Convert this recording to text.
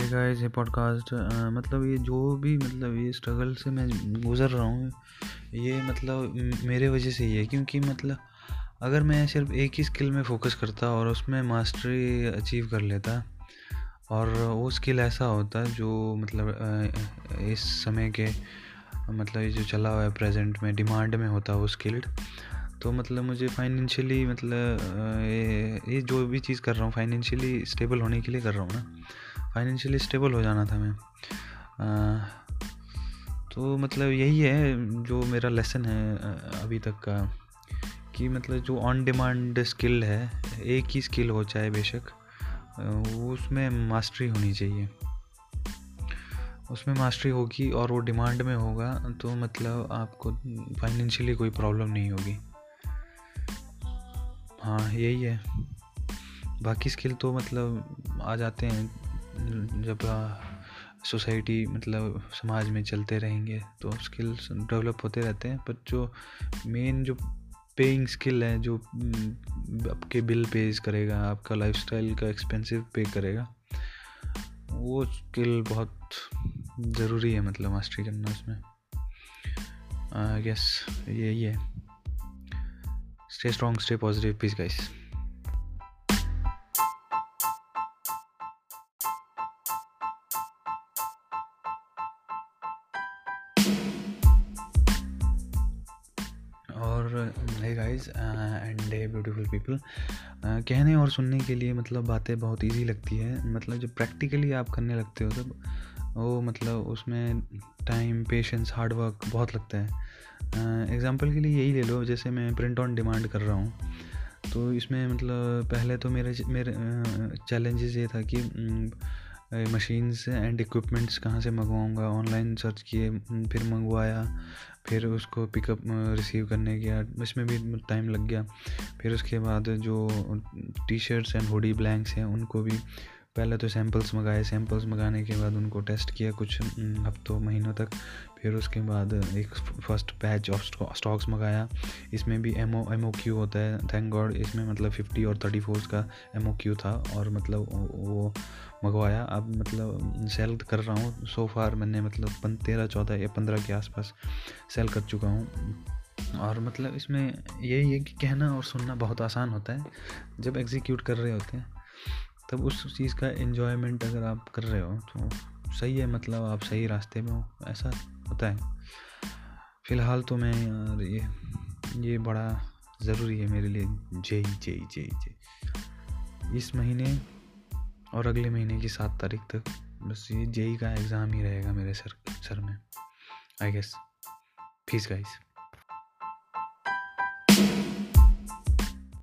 Guys ये podcast मतलब ये जो भी मतलब ये स्ट्रगल से मैं गुज़र रहा हूँ, ये मतलब मेरे वजह से ही है। क्योंकि मतलब अगर मैं सिर्फ़ एक ही स्किल में फोकस करता और उसमें मास्टरी अचीव कर लेता और वो स्किल ऐसा होता जो मतलब इस समय के मतलब ये जो चला हुआ है प्रेजेंट में डिमांड में होता वो स्किल्ड तो मतलब मुझे फाइनेंशियली मतलब ये ये जो भी चीज़ कर रहा हूँ फाइनेंशियली स्टेबल होने के लिए कर रहा हूँ ना। फाइनेंशियली स्टेबल हो जाना था मैं। आ, तो मतलब यही है जो मेरा लेसन है अभी तक का कि मतलब जो ऑन डिमांड स्किल है एक ही स्किल हो चाहे बेशक उसमें मास्टरी होनी चाहिए। उसमें मास्टरी होगी और वो डिमांड में होगा तो मतलब आपको फाइनेंशियली कोई प्रॉब्लम नहीं होगी। हाँ यही है। बाकी स्किल तो मतलब आ जाते हैं। जब सोसाइटी मतलब समाज में चलते रहेंगे तो स्किल्स डेवलप होते रहते हैं पर जो मेन जो पेइंग स्किल है जो आपके बिल पेज करेगा आपका लाइफस्टाइल का एक्सपेंसिव पे करेगा वो स्किल बहुत ज़रूरी है मतलब मास्टरी करना उसमें आई गेस यही है Stay strong, stay positive. Peace, guys. Hey guys and hey beautiful people कहने और सुनने के लिए मतलब बातें बहुत इजी लगती है। मतलब जब प्रैक्टिकली आप करने लगते हो, तब वो मतलब उसमें टाइम पेशेंस हार्डवर्क बहुत लगता है। एग्ज़ाम्पल के लिए यही ले लो, जैसे मैं प्रिंट ऑन डिमांड कर रहा हूँ। तो इसमें मतलब पहले तो मेरे मेरे चैलेंजेस ये था कि मशीन्स एंड इक्विपमेंट्स कहाँ से मंगवाऊँगा? ऑनलाइन सर्च किए, फिर मंगवाया, फिर उसको पिकअप रिसीव करने गया। इसमें भी टाइम लग गया। फिर उसके बाद जो T shirts and hoodie blanks हैं, उनको भी पहले तो सैम्पल्स मंगाए सैम्पल्स मंगाने के बाद उनको टेस्ट किया कुछ हफ्तों महीनों तक। फिर उसके बाद एक फ़र्स्ट बैच ऑफ़ स्टॉक्स मंगाया। इसमें भी M O M O Q होता है थैंक गॉड इसमें मतलब फिफ्टी और थर्टी फोर्स का एम ओ क्यू था और मतलब वो मंगवाया। अब मतलब सेल कर रहा हूँ। सो फार मैंने मतलब तेरह, चौदह या पंद्रह के आसपास सेल कर चुका हूँ। और मतलब इसमें यही है कि कहना और सुनना बहुत आसान होता है। जब एग्जीक्यूट कर रहे होते हैं। तब उस चीज़ का इन्जॉयमेंट अगर आप कर रहे हो तो सही है मतलब आप सही रास्ते में हो, ऐसा होता है। फ़िलहाल तो मैं यार ये ये बड़ा ज़रूरी है मेरे लिए। जे जे जे जे इस महीने और अगले महीने की सात तारीख तक बस ये जेई का एग्ज़ाम ही रहेगा मेरे सर सर में आई गेस फ़ीस गाइस